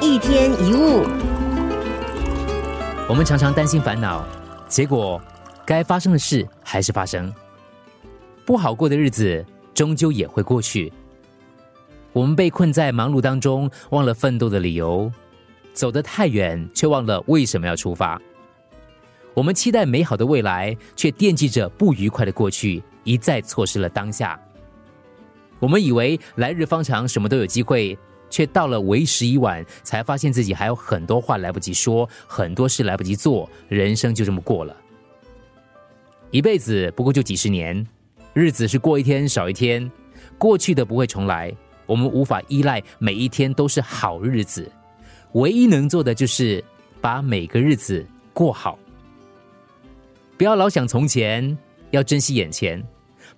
一天一物，我们常常担心烦恼，结果该发生的事还是发生。不好过的日子终究也会过去。我们被困在忙碌当中，忘了奋斗的理由；走得太远，却忘了为什么要出发。我们期待美好的未来，却惦记着不愉快的过去，一再错失了当下。我们以为来日方长，什么都有机会，却到了为时已晚，才发现自己还有很多话来不及说，很多事来不及做，人生就这么过了。一辈子不过就几十年，日子是过一天少一天，过去的不会重来，我们无法依赖每一天都是好日子，唯一能做的就是把每个日子过好。不要老想从前，要珍惜眼前。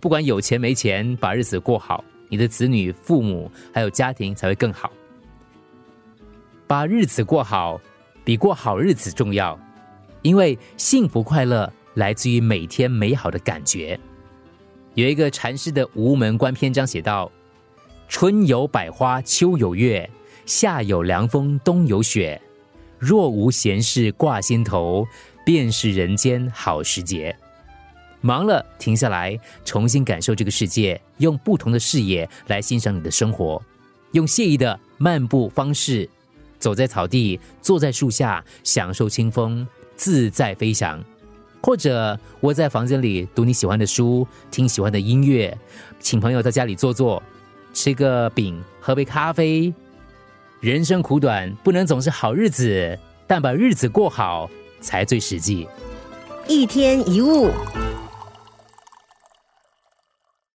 不管有钱没钱，把日子过好，你的子女、父母还有家庭才会更好。把日子过好，比过好日子重要，因为幸福快乐来自于每天美好的感觉。有一个禅师的《无门关》篇章写道：“春有百花，秋有月，夏有凉风，冬有雪。若无闲事挂心头。”便是人间好时节，忙了停下来，重新感受这个世界，用不同的视野来欣赏你的生活，用惬意的漫步方式，走在草地，坐在树下，享受清风，自在飞翔；或者窝在房间里读你喜欢的书，听喜欢的音乐，请朋友在家里坐坐，吃个饼，喝杯咖啡。人生苦短，不能总是好日子，但把日子过好。才最实际。一天一物。